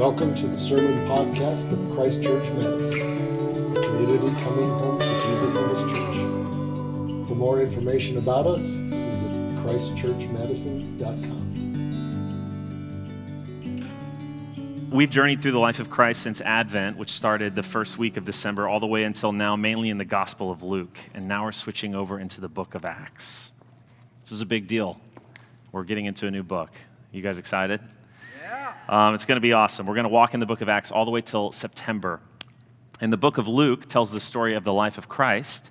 Welcome to the Sermon Podcast of Christ Church Madison, a community coming home to Jesus and His church. For more information about us, visit ChristchurchMadison.com. We've journeyed through the life of Christ since Advent, which started the first week of December, all the way until now, mainly in the Gospel of Luke. And now we're switching over into the book of Acts. This is a big deal. We're getting into a new book. You guys excited? Um, it's going to be awesome. We're going to walk in the book of Acts all the way till September. And the book of Luke tells the story of the life of Christ,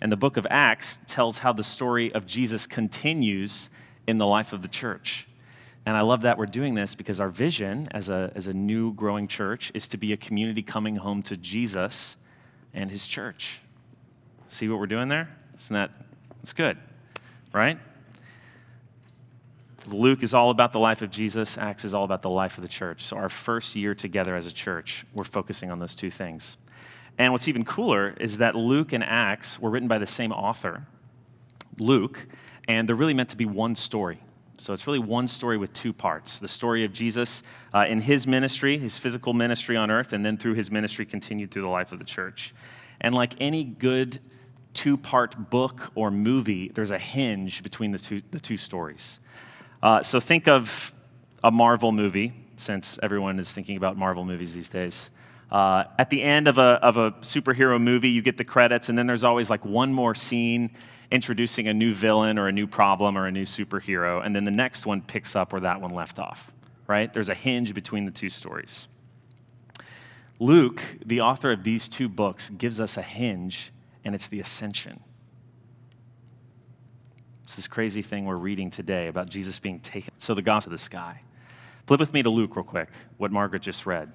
and the book of Acts tells how the story of Jesus continues in the life of the church. And I love that we're doing this because our vision as a, as a new growing church is to be a community coming home to Jesus and his church. See what we're doing there? Isn't that, it's good, right? Luke is all about the life of Jesus, Acts is all about the life of the church. So, our first year together as a church, we're focusing on those two things. And what's even cooler is that Luke and Acts were written by the same author, Luke, and they're really meant to be one story. So, it's really one story with two parts the story of Jesus uh, in his ministry, his physical ministry on earth, and then through his ministry continued through the life of the church. And like any good two part book or movie, there's a hinge between the two, the two stories. Uh, so think of a Marvel movie, since everyone is thinking about Marvel movies these days. Uh, at the end of a, of a superhero movie, you get the credits, and then there's always like one more scene introducing a new villain or a new problem or a new superhero, and then the next one picks up where that one left off, right? There's a hinge between the two stories. Luke, the author of these two books, gives us a hinge, and it's the ascension. It's this crazy thing we're reading today about Jesus being taken. So, the gospel of the sky. Flip with me to Luke, real quick, what Margaret just read.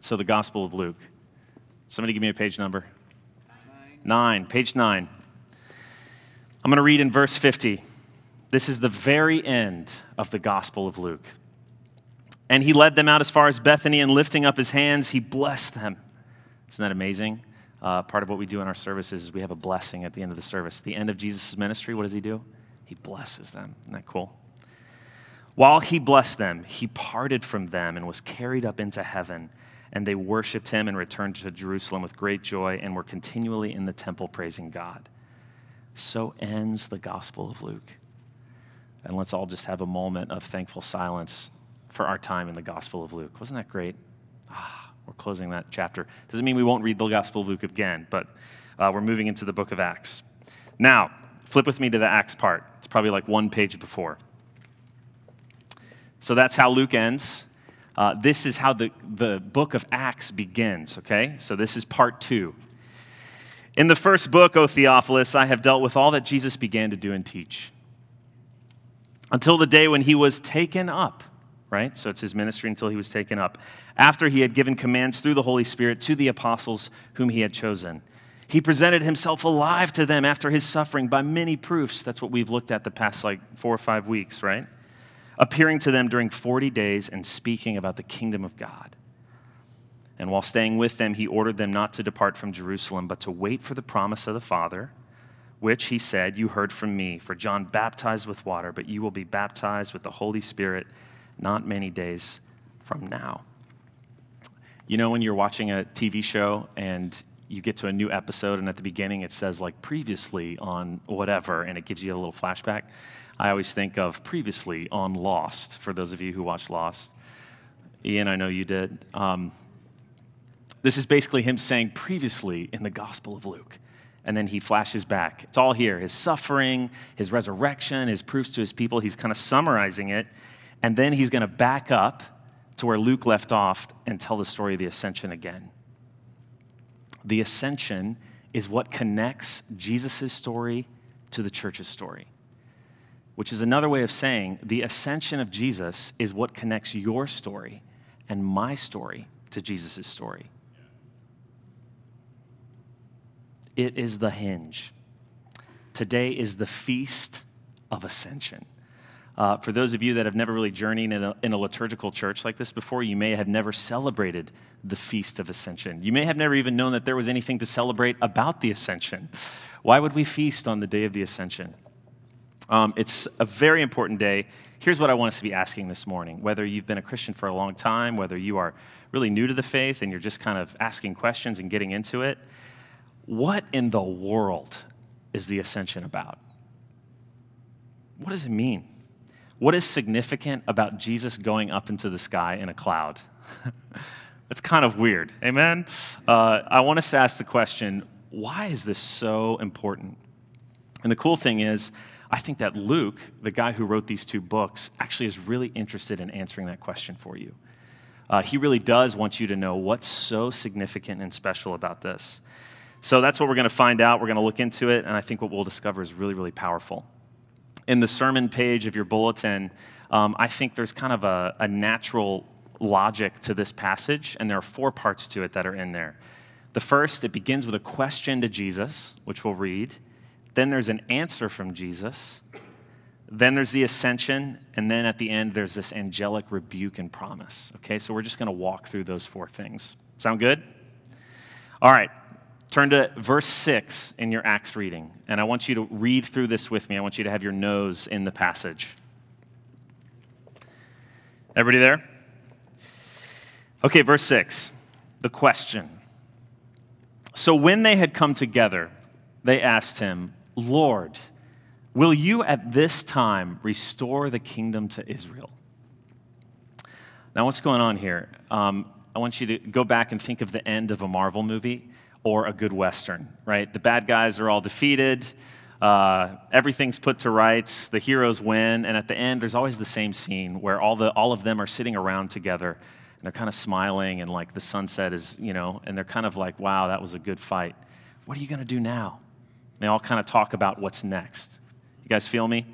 So, the Gospel of Luke. Somebody give me a page number. Nine, page nine. I'm going to read in verse 50. This is the very end of the Gospel of Luke. And he led them out as far as Bethany, and lifting up his hands, he blessed them. Isn't that amazing? Uh, part of what we do in our services is we have a blessing at the end of the service. The end of Jesus' ministry, what does he do? He blesses them. Isn't that cool? While he blessed them, he parted from them and was carried up into heaven. And they worshiped him and returned to Jerusalem with great joy and were continually in the temple praising God. So ends the Gospel of Luke. And let's all just have a moment of thankful silence for our time in the Gospel of Luke. Wasn't that great? Ah. We're closing that chapter. Doesn't mean we won't read the Gospel of Luke again, but uh, we're moving into the book of Acts. Now, flip with me to the Acts part. It's probably like one page before. So that's how Luke ends. Uh, this is how the, the book of Acts begins, okay? So this is part two. In the first book, O Theophilus, I have dealt with all that Jesus began to do and teach until the day when he was taken up right? So it's his ministry until he was taken up. After he had given commands through the Holy Spirit to the apostles whom he had chosen, he presented himself alive to them after his suffering by many proofs. That's what we've looked at the past like four or five weeks, right? Appearing to them during 40 days and speaking about the kingdom of God. And while staying with them, he ordered them not to depart from Jerusalem, but to wait for the promise of the Father, which he said, You heard from me. For John baptized with water, but you will be baptized with the Holy Spirit not many days from now. You know, when you're watching a TV show and you get to a new episode, and at the beginning it says, like, previously on whatever, and it gives you a little flashback. I always think of previously on Lost, for those of you who watched Lost. Ian, I know you did. Um, this is basically him saying previously in the Gospel of Luke. And then he flashes back. It's all here his suffering, his resurrection, his proofs to his people. He's kind of summarizing it and then he's going to back up to where Luke left off and tell the story of the ascension again. The ascension is what connects Jesus' story to the church's story, which is another way of saying the ascension of Jesus is what connects your story and my story to Jesus' story. It is the hinge. Today is the feast of ascension. Uh, for those of you that have never really journeyed in a, in a liturgical church like this before, you may have never celebrated the Feast of Ascension. You may have never even known that there was anything to celebrate about the Ascension. Why would we feast on the day of the Ascension? Um, it's a very important day. Here's what I want us to be asking this morning whether you've been a Christian for a long time, whether you are really new to the faith and you're just kind of asking questions and getting into it. What in the world is the ascension about? What does it mean? What is significant about Jesus going up into the sky in a cloud? It's kind of weird. Amen? Uh, I want us to ask the question why is this so important? And the cool thing is, I think that Luke, the guy who wrote these two books, actually is really interested in answering that question for you. Uh, he really does want you to know what's so significant and special about this. So that's what we're going to find out. We're going to look into it, and I think what we'll discover is really, really powerful. In the sermon page of your bulletin, um, I think there's kind of a, a natural logic to this passage, and there are four parts to it that are in there. The first, it begins with a question to Jesus, which we'll read. Then there's an answer from Jesus. Then there's the ascension. And then at the end, there's this angelic rebuke and promise. Okay, so we're just going to walk through those four things. Sound good? All right, turn to verse 6 in your Acts reading. And I want you to read through this with me. I want you to have your nose in the passage. Everybody there? Okay, verse 6, the question. So when they had come together, they asked him, Lord, will you at this time restore the kingdom to Israel? Now, what's going on here? Um, I want you to go back and think of the end of a Marvel movie or a good Western, right? The bad guys are all defeated, uh, everything's put to rights, the heroes win, and at the end, there's always the same scene where all, the, all of them are sitting around together and they're kind of smiling, and like the sunset is, you know, and they're kind of like, wow, that was a good fight. What are you going to do now? And they all kind of talk about what's next. You guys feel me?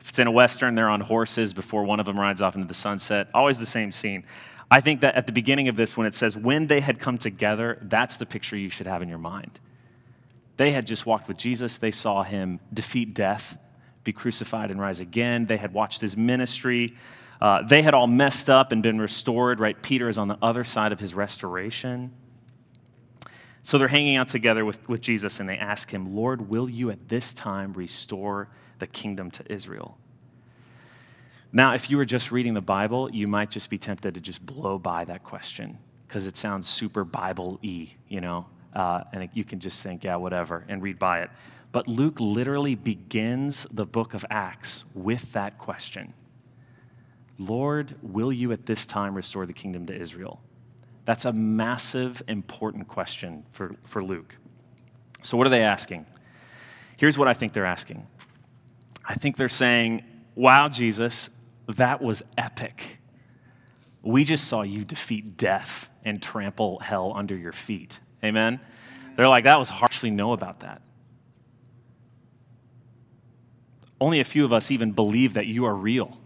If it's in a Western, they're on horses before one of them rides off into the sunset. Always the same scene. I think that at the beginning of this, when it says, when they had come together, that's the picture you should have in your mind. They had just walked with Jesus, they saw him defeat death, be crucified, and rise again. They had watched his ministry. Uh, they had all messed up and been restored, right? Peter is on the other side of his restoration. So they're hanging out together with, with Jesus and they ask him, Lord, will you at this time restore the kingdom to Israel? Now, if you were just reading the Bible, you might just be tempted to just blow by that question because it sounds super Bible y, you know? Uh, and you can just think, yeah, whatever, and read by it. But Luke literally begins the book of Acts with that question. Lord, will you at this time restore the kingdom to Israel? That's a massive, important question for, for Luke. So, what are they asking? Here's what I think they're asking I think they're saying, Wow, Jesus, that was epic. We just saw you defeat death and trample hell under your feet. Amen? They're like, That was harshly know about that. Only a few of us even believe that you are real.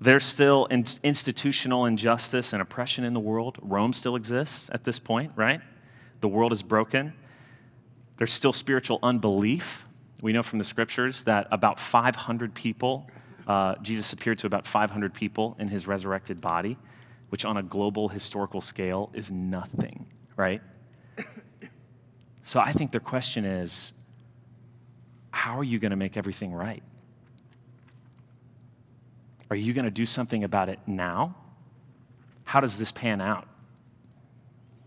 There's still in- institutional injustice and oppression in the world. Rome still exists at this point, right? The world is broken. There's still spiritual unbelief. We know from the scriptures that about 500 people, uh, Jesus appeared to about 500 people in his resurrected body, which on a global historical scale is nothing, right? So I think the question is how are you going to make everything right? Are you going to do something about it now? How does this pan out?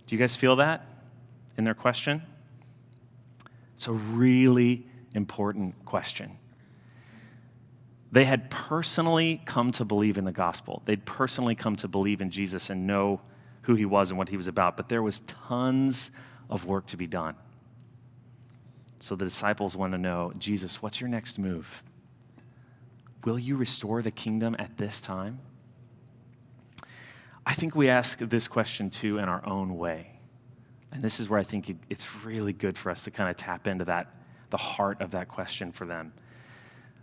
Do you guys feel that in their question? It's a really important question. They had personally come to believe in the gospel. They'd personally come to believe in Jesus and know who he was and what he was about, but there was tons of work to be done. So the disciples want to know Jesus, what's your next move? Will you restore the kingdom at this time? I think we ask this question too in our own way. And this is where I think it's really good for us to kind of tap into that, the heart of that question for them.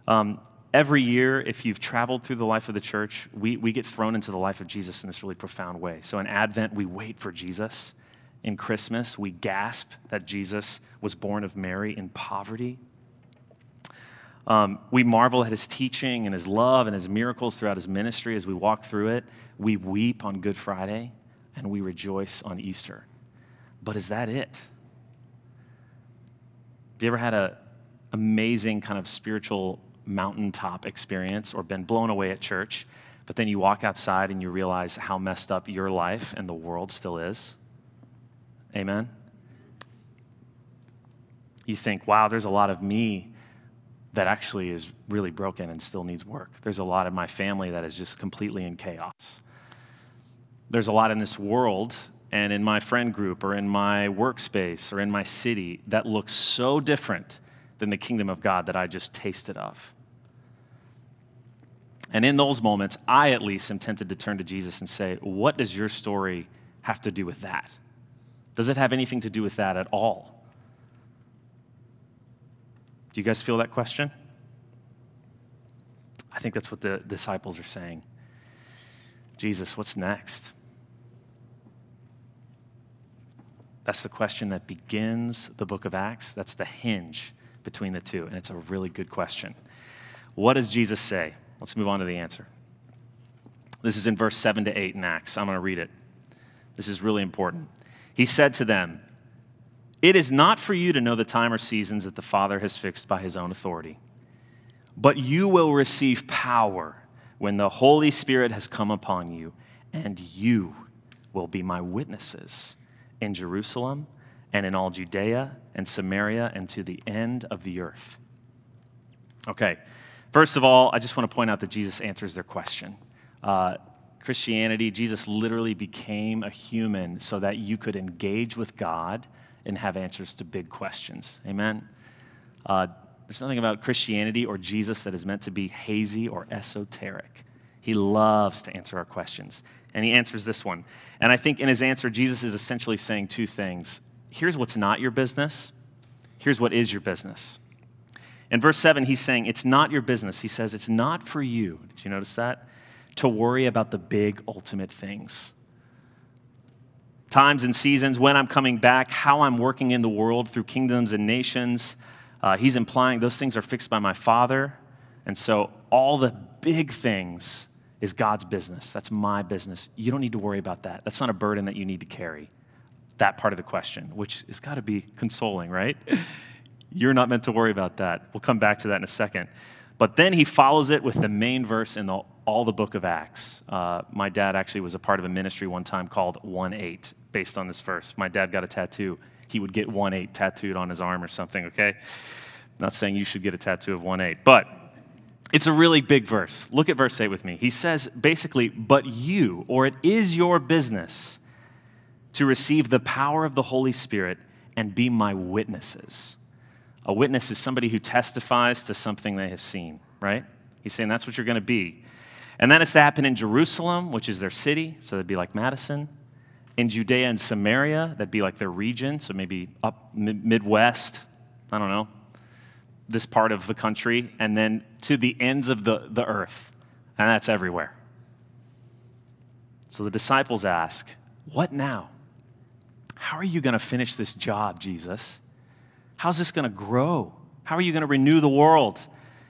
Um, every year, if you've traveled through the life of the church, we, we get thrown into the life of Jesus in this really profound way. So in Advent, we wait for Jesus. In Christmas, we gasp that Jesus was born of Mary in poverty. Um, we marvel at his teaching and his love and his miracles throughout his ministry as we walk through it. We weep on Good Friday and we rejoice on Easter. But is that it? Have you ever had a, a amazing kind of spiritual mountaintop experience or been blown away at church, but then you walk outside and you realize how messed up your life and the world still is? Amen? You think, wow, there's a lot of me that actually is really broken and still needs work. There's a lot of my family that is just completely in chaos. There's a lot in this world and in my friend group or in my workspace or in my city that looks so different than the kingdom of God that I just tasted of. And in those moments, I at least am tempted to turn to Jesus and say, What does your story have to do with that? Does it have anything to do with that at all? Do you guys feel that question? I think that's what the disciples are saying. Jesus, what's next? That's the question that begins the book of Acts. That's the hinge between the two, and it's a really good question. What does Jesus say? Let's move on to the answer. This is in verse 7 to 8 in Acts. I'm going to read it. This is really important. He said to them, It is not for you to know the time or seasons that the Father has fixed by his own authority, but you will receive power when the Holy Spirit has come upon you, and you will be my witnesses in Jerusalem and in all Judea and Samaria and to the end of the earth. Okay, first of all, I just want to point out that Jesus answers their question. Uh, Christianity, Jesus literally became a human so that you could engage with God and have answers to big questions. Amen? Uh, there's nothing about Christianity or Jesus that is meant to be hazy or esoteric. He loves to answer our questions. And he answers this one. And I think in his answer, Jesus is essentially saying two things. Here's what's not your business, here's what is your business. In verse 7, he's saying, It's not your business. He says, It's not for you. Did you notice that? To worry about the big ultimate things. Times and seasons, when I'm coming back, how I'm working in the world through kingdoms and nations. Uh, he's implying those things are fixed by my Father. And so all the big things is God's business. That's my business. You don't need to worry about that. That's not a burden that you need to carry. That part of the question, which has got to be consoling, right? You're not meant to worry about that. We'll come back to that in a second. But then he follows it with the main verse in the, all the book of Acts. Uh, my dad actually was a part of a ministry one time called 1 8, based on this verse. My dad got a tattoo. He would get 1 8 tattooed on his arm or something, okay? Not saying you should get a tattoo of 1 8, but it's a really big verse. Look at verse 8 with me. He says basically, but you, or it is your business to receive the power of the Holy Spirit and be my witnesses. A witness is somebody who testifies to something they have seen, right? He's saying that's what you're going to be. And that is to happen in Jerusalem, which is their city, so that'd be like Madison. In Judea and Samaria, that'd be like their region, so maybe up Midwest, I don't know, this part of the country and then to the ends of the, the earth. And that's everywhere. So the disciples ask, What now? How are you going to finish this job, Jesus? How's this going to grow? How are you going to renew the world?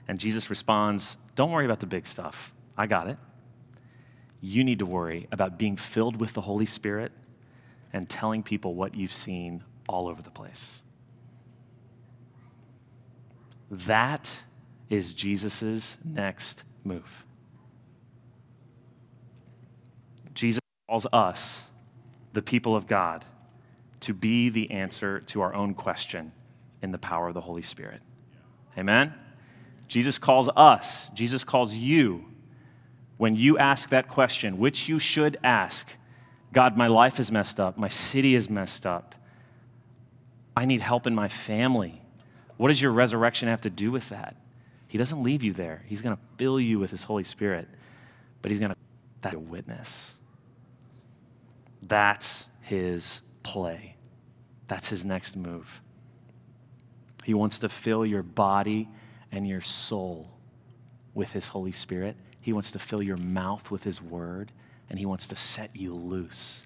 And Jesus responds, Don't worry about the big stuff. I got it. You need to worry about being filled with the Holy Spirit and telling people what you've seen all over the place. That is Jesus' next move. Jesus calls us, the people of God, to be the answer to our own question in the power of the Holy Spirit. Amen? Jesus calls us, Jesus calls you, when you ask that question, which you should ask God, my life is messed up, my city is messed up, I need help in my family. What does your resurrection have to do with that? He doesn't leave you there. He's going to fill you with His Holy Spirit, but He's going to that's a witness. That's His play. That's His next move. He wants to fill your body and your soul with His Holy Spirit. He wants to fill your mouth with His Word, and He wants to set you loose.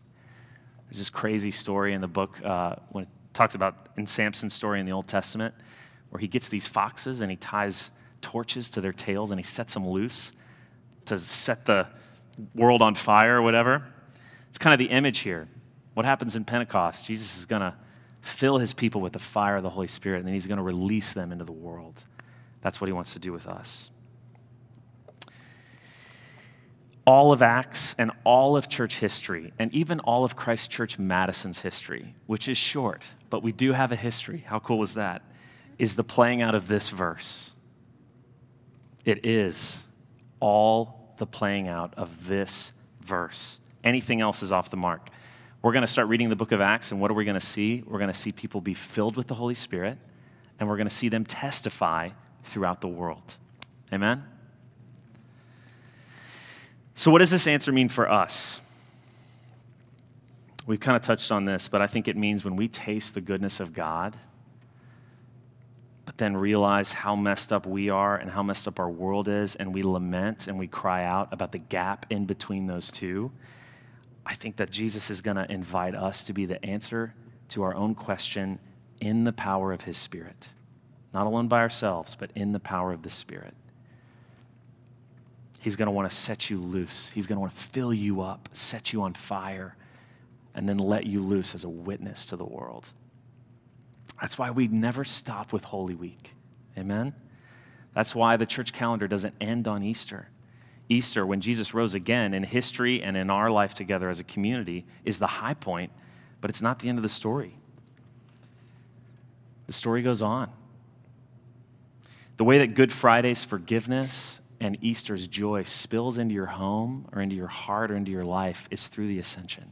There's this crazy story in the book uh, when it talks about in Samson's story in the Old Testament where he gets these foxes and he ties torches to their tails and he sets them loose to set the world on fire or whatever. It's kind of the image here. What happens in Pentecost? Jesus is going to fill his people with the fire of the Holy Spirit, and then he's going to release them into the world. That's what he wants to do with us. All of Acts and all of church history, and even all of Christ Church Madison's history, which is short, but we do have a history. How cool is that? Is the playing out of this verse. It is all the playing out of this verse. Anything else is off the mark. We're going to start reading the book of Acts, and what are we going to see? We're going to see people be filled with the Holy Spirit, and we're going to see them testify throughout the world. Amen? So, what does this answer mean for us? We've kind of touched on this, but I think it means when we taste the goodness of God, but then realize how messed up we are and how messed up our world is, and we lament and we cry out about the gap in between those two, I think that Jesus is going to invite us to be the answer to our own question in the power of his Spirit. Not alone by ourselves, but in the power of the Spirit. He's going to want to set you loose. He's going to want to fill you up, set you on fire, and then let you loose as a witness to the world. That's why we never stop with Holy Week. Amen? That's why the church calendar doesn't end on Easter. Easter, when Jesus rose again in history and in our life together as a community, is the high point, but it's not the end of the story. The story goes on. The way that Good Friday's forgiveness and Easter's joy spills into your home or into your heart or into your life is through the ascension.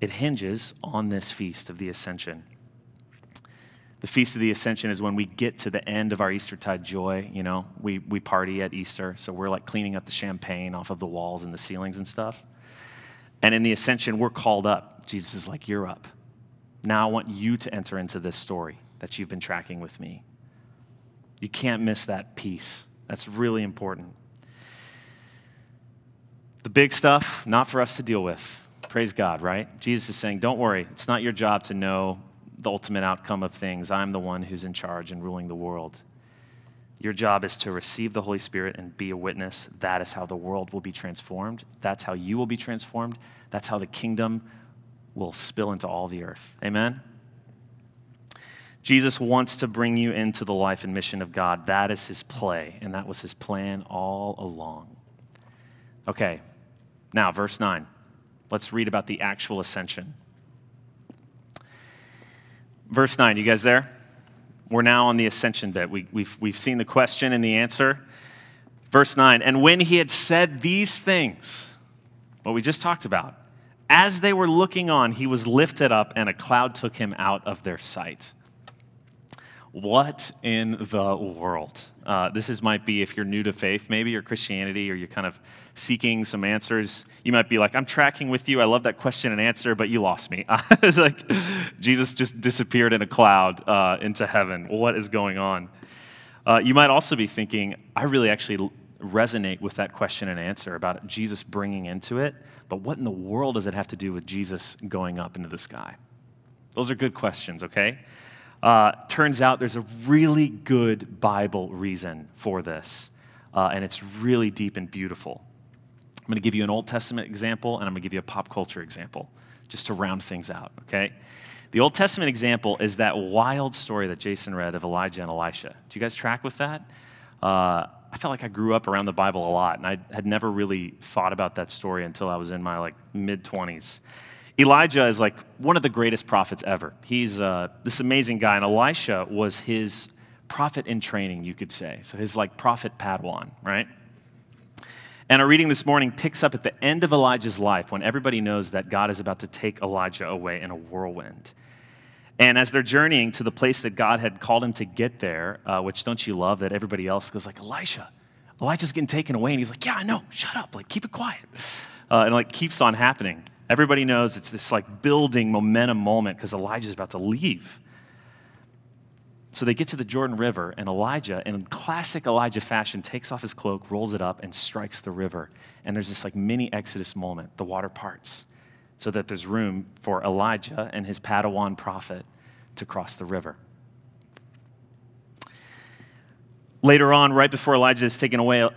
It hinges on this feast of the ascension. The Feast of the Ascension is when we get to the end of our Eastertide joy. You know, we, we party at Easter, so we're like cleaning up the champagne off of the walls and the ceilings and stuff. And in the Ascension, we're called up. Jesus is like, You're up. Now I want you to enter into this story that you've been tracking with me. You can't miss that piece. That's really important. The big stuff, not for us to deal with. Praise God, right? Jesus is saying, Don't worry, it's not your job to know the ultimate outcome of things. I'm the one who's in charge and ruling the world. Your job is to receive the Holy Spirit and be a witness. That is how the world will be transformed. That's how you will be transformed. That's how the kingdom will spill into all the earth. Amen? Jesus wants to bring you into the life and mission of God. That is his play, and that was his plan all along. Okay, now, verse 9. Let's read about the actual ascension. Verse 9, you guys there? We're now on the ascension bit. We, we've, we've seen the question and the answer. Verse 9, and when he had said these things, what we just talked about, as they were looking on, he was lifted up, and a cloud took him out of their sight. What in the world? Uh, this is might be if you're new to faith, maybe or Christianity, or you're kind of seeking some answers. You might be like, "I'm tracking with you. I love that question and answer, but you lost me." it's like Jesus just disappeared in a cloud uh, into heaven. What is going on? Uh, you might also be thinking, "I really actually resonate with that question and answer about Jesus bringing into it, but what in the world does it have to do with Jesus going up into the sky?" Those are good questions. Okay. Uh, turns out there's a really good Bible reason for this, uh, and it's really deep and beautiful. I'm going to give you an Old Testament example, and I'm going to give you a pop culture example, just to round things out, okay? The Old Testament example is that wild story that Jason read of Elijah and Elisha. Do you guys track with that? Uh, I felt like I grew up around the Bible a lot, and I had never really thought about that story until I was in my like mid 20s. Elijah is like one of the greatest prophets ever. He's uh, this amazing guy, and Elisha was his prophet in training, you could say. So his like prophet Padawan, right? And our reading this morning picks up at the end of Elijah's life when everybody knows that God is about to take Elijah away in a whirlwind. And as they're journeying to the place that God had called him to get there, uh, which don't you love that everybody else goes like, Elisha, Elijah's getting taken away. And he's like, yeah, I know, shut up, like keep it quiet. Uh, and like keeps on happening. Everybody knows it's this like building momentum moment because Elijah's about to leave. So they get to the Jordan River, and Elijah, in classic Elijah fashion, takes off his cloak, rolls it up, and strikes the river. And there's this like mini Exodus moment. The water parts so that there's room for Elijah and his Padawan prophet to cross the river. Later on, right before Elijah is taken away,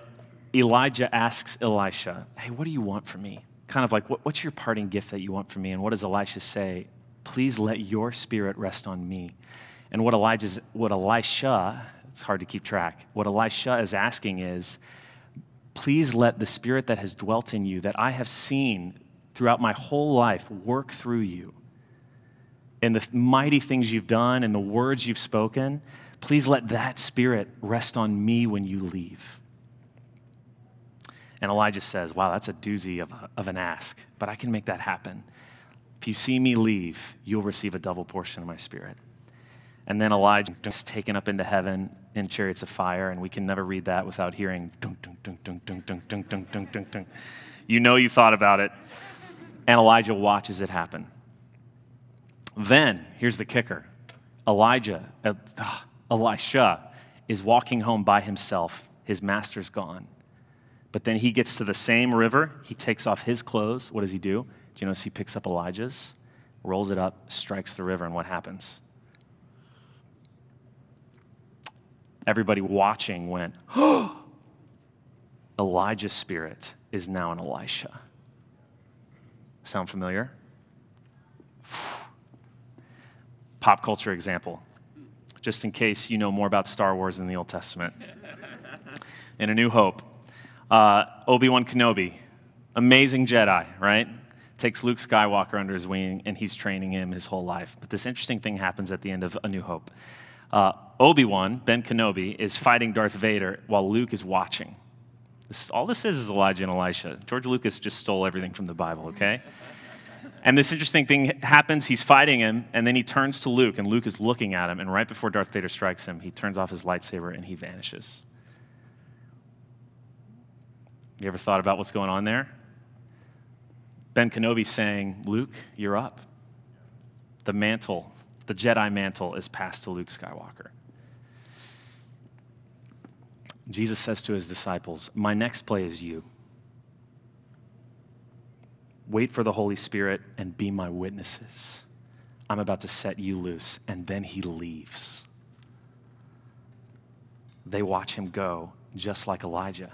Elijah asks Elisha, Hey, what do you want from me? Kind of like, what, what's your parting gift that you want from me? And what does Elisha say? Please let your spirit rest on me. And what Elijah's, what Elisha, it's hard to keep track, what Elisha is asking is, please let the spirit that has dwelt in you, that I have seen throughout my whole life, work through you. And the mighty things you've done and the words you've spoken, please let that spirit rest on me when you leave. And Elijah says, Wow, that's a doozy of, a, of an ask, but I can make that happen. If you see me leave, you'll receive a double portion of my spirit. And then Elijah is taken up into heaven in chariots of fire, and we can never read that without hearing dunk, dunk, dunk, dunk, dunk, dunk, dunk, dunk, dunk, dunk, dunk. You know you thought about it. And Elijah watches it happen. Then, here's the kicker Elijah, uh, Elisha, is walking home by himself. His master's gone. But then he gets to the same river. He takes off his clothes. What does he do? Do you notice he picks up Elijah's, rolls it up, strikes the river, and what happens? Everybody watching went, oh, Elijah's spirit is now in Elisha. Sound familiar? Pop culture example, just in case you know more about Star Wars than the Old Testament. In A New Hope, uh, Obi Wan Kenobi, amazing Jedi, right? Takes Luke Skywalker under his wing and he's training him his whole life. But this interesting thing happens at the end of A New Hope. Uh, Obi Wan, Ben Kenobi, is fighting Darth Vader while Luke is watching. This, all this is is Elijah and Elisha. George Lucas just stole everything from the Bible, okay? And this interesting thing happens. He's fighting him, and then he turns to Luke, and Luke is looking at him. And right before Darth Vader strikes him, he turns off his lightsaber and he vanishes. You ever thought about what's going on there? Ben Kenobi saying, Luke, you're up. The mantle, the Jedi mantle, is passed to Luke Skywalker. Jesus says to his disciples, My next play is you. Wait for the Holy Spirit and be my witnesses. I'm about to set you loose. And then he leaves. They watch him go, just like Elijah.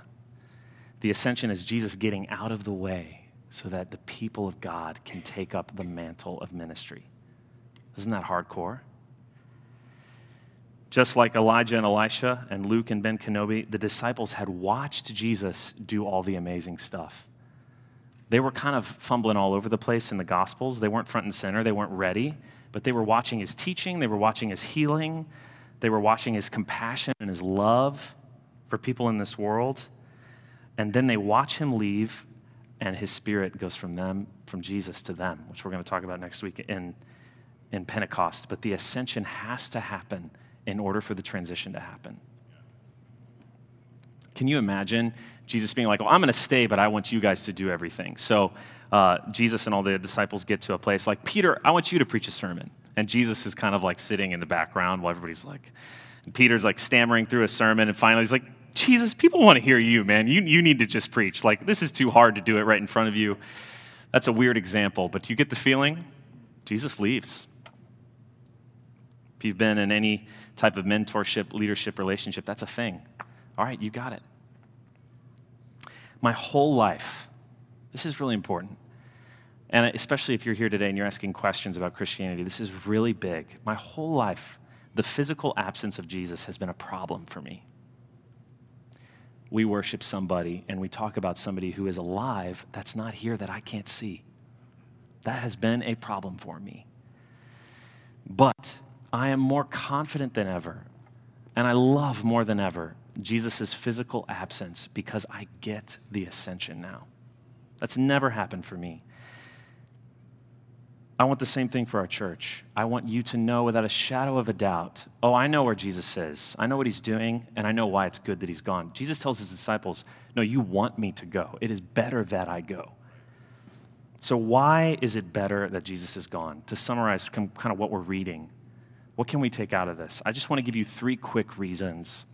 The ascension is Jesus getting out of the way so that the people of God can take up the mantle of ministry. Isn't that hardcore? Just like Elijah and Elisha and Luke and Ben Kenobi, the disciples had watched Jesus do all the amazing stuff. They were kind of fumbling all over the place in the Gospels. They weren't front and center, they weren't ready, but they were watching his teaching, they were watching his healing, they were watching his compassion and his love for people in this world. And then they watch him leave, and his spirit goes from them, from Jesus to them, which we're going to talk about next week in, in Pentecost. But the ascension has to happen in order for the transition to happen. Can you imagine Jesus being like, Well, I'm going to stay, but I want you guys to do everything? So uh, Jesus and all the disciples get to a place like, Peter, I want you to preach a sermon. And Jesus is kind of like sitting in the background while everybody's like, Peter's like stammering through a sermon, and finally he's like, Jesus, people want to hear you, man. You, you need to just preach. Like, this is too hard to do it right in front of you. That's a weird example, but do you get the feeling? Jesus leaves. If you've been in any type of mentorship, leadership relationship, that's a thing. All right, you got it. My whole life, this is really important. And especially if you're here today and you're asking questions about Christianity, this is really big. My whole life, the physical absence of Jesus has been a problem for me we worship somebody and we talk about somebody who is alive that's not here that I can't see. That has been a problem for me. But I am more confident than ever, and I love more than ever Jesus' physical absence because I get the ascension now. That's never happened for me. I want the same thing for our church. I want you to know without a shadow of a doubt oh, I know where Jesus is. I know what he's doing, and I know why it's good that he's gone. Jesus tells his disciples, No, you want me to go. It is better that I go. So, why is it better that Jesus is gone? To summarize kind of what we're reading, what can we take out of this? I just want to give you three quick reasons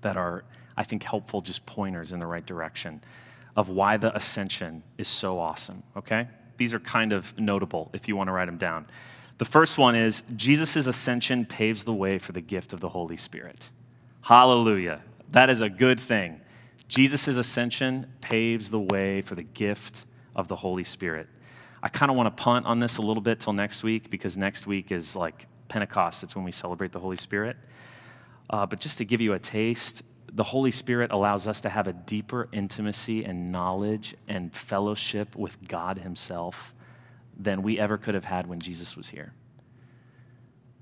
that are, I think, helpful, just pointers in the right direction of why the ascension is so awesome, okay? These are kind of notable if you want to write them down. The first one is Jesus' ascension paves the way for the gift of the Holy Spirit. Hallelujah. That is a good thing. Jesus' ascension paves the way for the gift of the Holy Spirit. I kind of want to punt on this a little bit till next week because next week is like Pentecost. It's when we celebrate the Holy Spirit. Uh, but just to give you a taste, the Holy Spirit allows us to have a deeper intimacy and knowledge and fellowship with God Himself than we ever could have had when Jesus was here.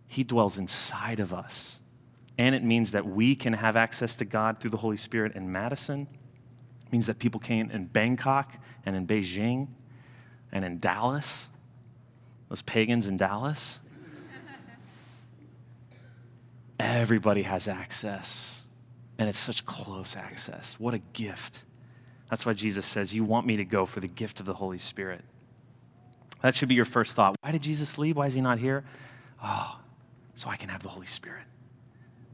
He dwells inside of us. And it means that we can have access to God through the Holy Spirit in Madison. It means that people can in Bangkok and in Beijing and in Dallas, those pagans in Dallas. Everybody has access, and it's such close access. What a gift. That's why Jesus says, You want me to go for the gift of the Holy Spirit. That should be your first thought. Why did Jesus leave? Why is he not here? Oh, so I can have the Holy Spirit.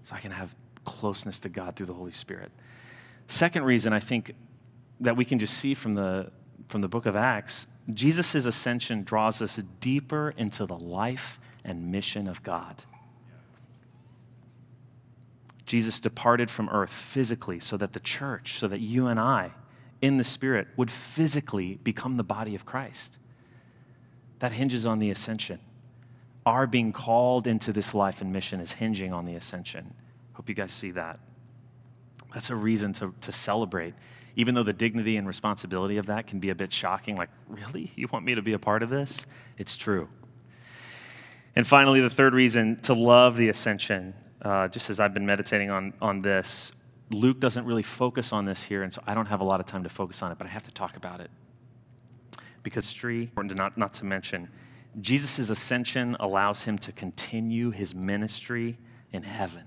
So I can have closeness to God through the Holy Spirit. Second reason I think that we can just see from the, from the book of Acts Jesus' ascension draws us deeper into the life and mission of God. Jesus departed from earth physically so that the church, so that you and I, in the Spirit, would physically become the body of Christ. That hinges on the ascension. Our being called into this life and mission is hinging on the ascension. Hope you guys see that. That's a reason to, to celebrate, even though the dignity and responsibility of that can be a bit shocking. Like, really? You want me to be a part of this? It's true. And finally, the third reason to love the ascension uh, just as I've been meditating on, on this, Luke doesn't really focus on this here, and so I don't have a lot of time to focus on it, but I have to talk about it. Because tree, important to not, not to mention, Jesus' ascension allows him to continue his ministry in heaven.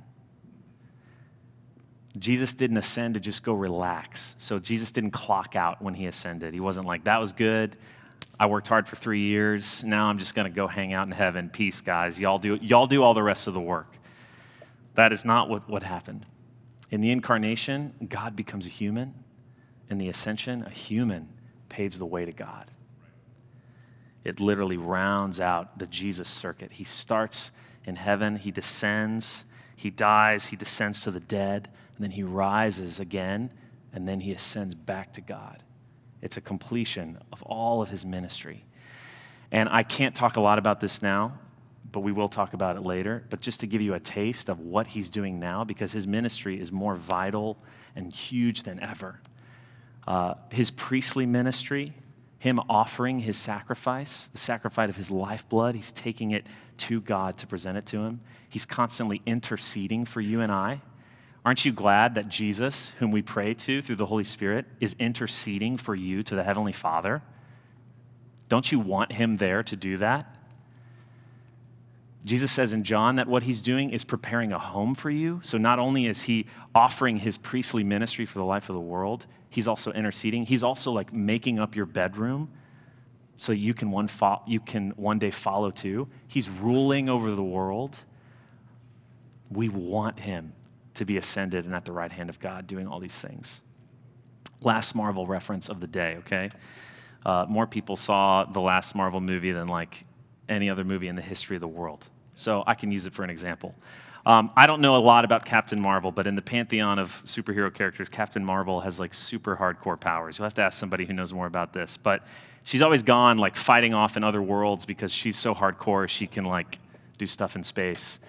Jesus didn't ascend to just go relax. So Jesus didn't clock out when he ascended. He wasn't like, that was good. I worked hard for three years. Now I'm just going to go hang out in heaven. Peace, guys. Y'all do, y'all do all the rest of the work. That is not what, what happened. In the incarnation, God becomes a human. In the ascension, a human paves the way to God. It literally rounds out the Jesus circuit. He starts in heaven, he descends, he dies, he descends to the dead, and then he rises again, and then he ascends back to God. It's a completion of all of his ministry. And I can't talk a lot about this now but we will talk about it later. But just to give you a taste of what he's doing now, because his ministry is more vital and huge than ever. Uh, his priestly ministry, him offering his sacrifice, the sacrifice of his lifeblood, he's taking it to God to present it to him. He's constantly interceding for you and I. Aren't you glad that Jesus, whom we pray to through the Holy Spirit, is interceding for you to the Heavenly Father? Don't you want him there to do that? Jesus says in John that what he's doing is preparing a home for you. So not only is he offering his priestly ministry for the life of the world, he's also interceding. He's also like making up your bedroom so you can one, fo- you can one day follow too. He's ruling over the world. We want him to be ascended and at the right hand of God doing all these things. Last Marvel reference of the day, okay? Uh, more people saw the last Marvel movie than like any other movie in the history of the world. So I can use it for an example. Um, I don't know a lot about Captain Marvel, but in the pantheon of superhero characters, Captain Marvel has like super hardcore powers. You'll have to ask somebody who knows more about this. But she's always gone like fighting off in other worlds because she's so hardcore she can like do stuff in space.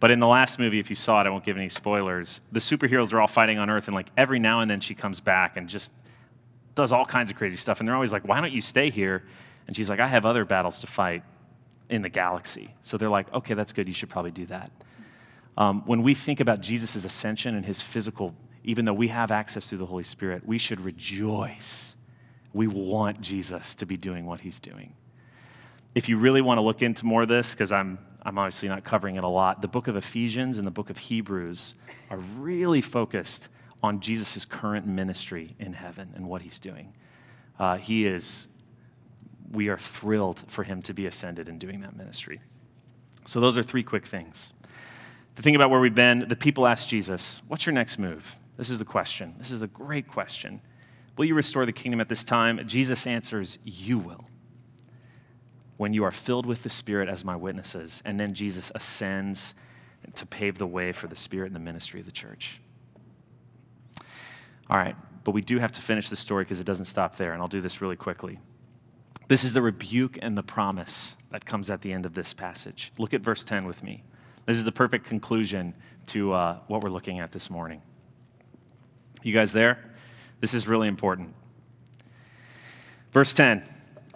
But in the last movie, if you saw it, I won't give any spoilers. The superheroes are all fighting on Earth, and like every now and then she comes back and just does all kinds of crazy stuff. And they're always like, "Why don't you stay here?" And she's like, "I have other battles to fight." In the galaxy. So they're like, okay, that's good. You should probably do that. Um, when we think about Jesus' ascension and his physical, even though we have access through the Holy Spirit, we should rejoice. We want Jesus to be doing what he's doing. If you really want to look into more of this, because I'm, I'm obviously not covering it a lot, the book of Ephesians and the book of Hebrews are really focused on Jesus' current ministry in heaven and what he's doing. Uh, he is we are thrilled for him to be ascended and doing that ministry. So, those are three quick things. To think about where we've been, the people asked Jesus, What's your next move? This is the question. This is a great question. Will you restore the kingdom at this time? Jesus answers, You will. When you are filled with the Spirit as my witnesses. And then Jesus ascends to pave the way for the Spirit and the ministry of the church. All right, but we do have to finish the story because it doesn't stop there, and I'll do this really quickly. This is the rebuke and the promise that comes at the end of this passage. Look at verse 10 with me. This is the perfect conclusion to uh, what we're looking at this morning. You guys there? This is really important. Verse 10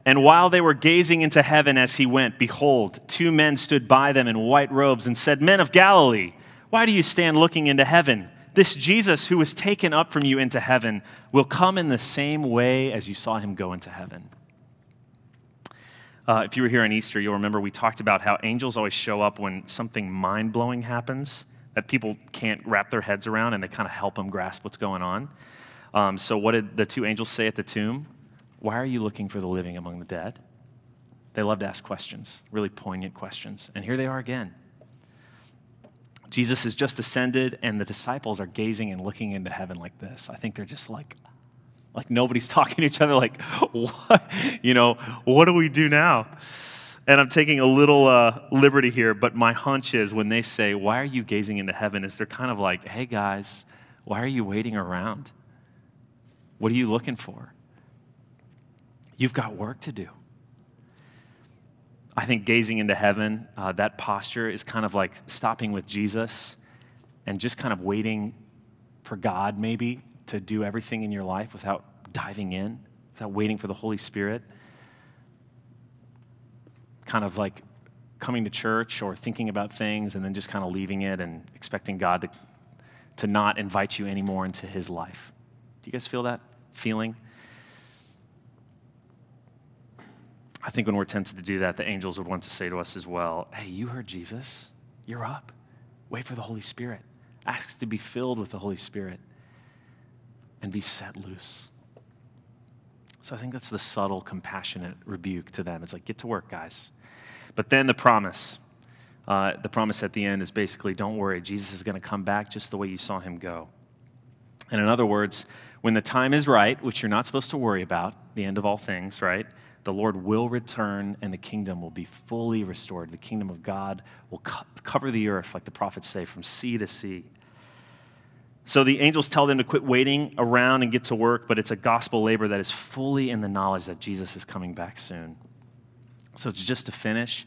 And while they were gazing into heaven as he went, behold, two men stood by them in white robes and said, Men of Galilee, why do you stand looking into heaven? This Jesus who was taken up from you into heaven will come in the same way as you saw him go into heaven. Uh, if you were here on Easter, you'll remember we talked about how angels always show up when something mind blowing happens that people can't wrap their heads around and they kind of help them grasp what's going on. Um, so, what did the two angels say at the tomb? Why are you looking for the living among the dead? They love to ask questions, really poignant questions. And here they are again. Jesus has just ascended, and the disciples are gazing and looking into heaven like this. I think they're just like, like nobody's talking to each other, like, what? You know, what do we do now? And I'm taking a little uh, liberty here, but my hunch is when they say, Why are you gazing into heaven? is they're kind of like, Hey guys, why are you waiting around? What are you looking for? You've got work to do. I think gazing into heaven, uh, that posture is kind of like stopping with Jesus and just kind of waiting for God, maybe, to do everything in your life without diving in, without waiting for the Holy Spirit. Kind of like coming to church or thinking about things and then just kind of leaving it and expecting God to, to not invite you anymore into his life. Do you guys feel that feeling? I think when we're tempted to do that, the angels would want to say to us as well Hey, you heard Jesus. You're up. Wait for the Holy Spirit. Ask to be filled with the Holy Spirit and be set loose. So I think that's the subtle, compassionate rebuke to them. It's like, get to work, guys. But then the promise. Uh, the promise at the end is basically don't worry, Jesus is going to come back just the way you saw him go. And in other words, when the time is right, which you're not supposed to worry about, the end of all things, right? the Lord will return and the kingdom will be fully restored. The kingdom of God will co- cover the earth, like the prophets say, from sea to sea. So the angels tell them to quit waiting around and get to work, but it's a gospel labor that is fully in the knowledge that Jesus is coming back soon. So just to finish,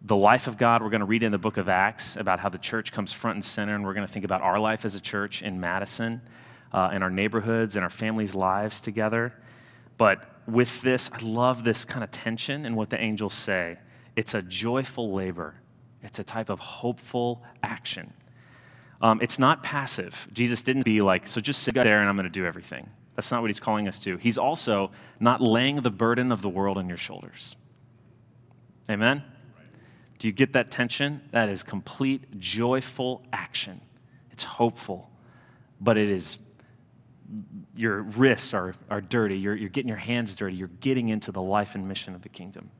the life of God, we're going to read in the book of Acts about how the church comes front and center, and we're going to think about our life as a church in Madison, uh, in our neighborhoods, and our families' lives together. But with this, I love this kind of tension in what the angels say. It's a joyful labor, it's a type of hopeful action. Um, it's not passive. Jesus didn't be like, so just sit there and I'm going to do everything. That's not what he's calling us to. He's also not laying the burden of the world on your shoulders. Amen? Do you get that tension? That is complete joyful action. It's hopeful, but it is your wrists are, are dirty, you're, you're getting your hands dirty, you're getting into the life and mission of the kingdom.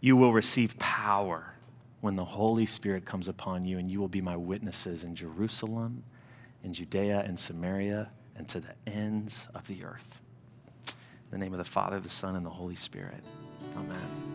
You will receive power when the Holy Spirit comes upon you, and you will be my witnesses in Jerusalem, in Judea, and Samaria, and to the ends of the earth. In the name of the Father, the Son, and the Holy Spirit. Amen.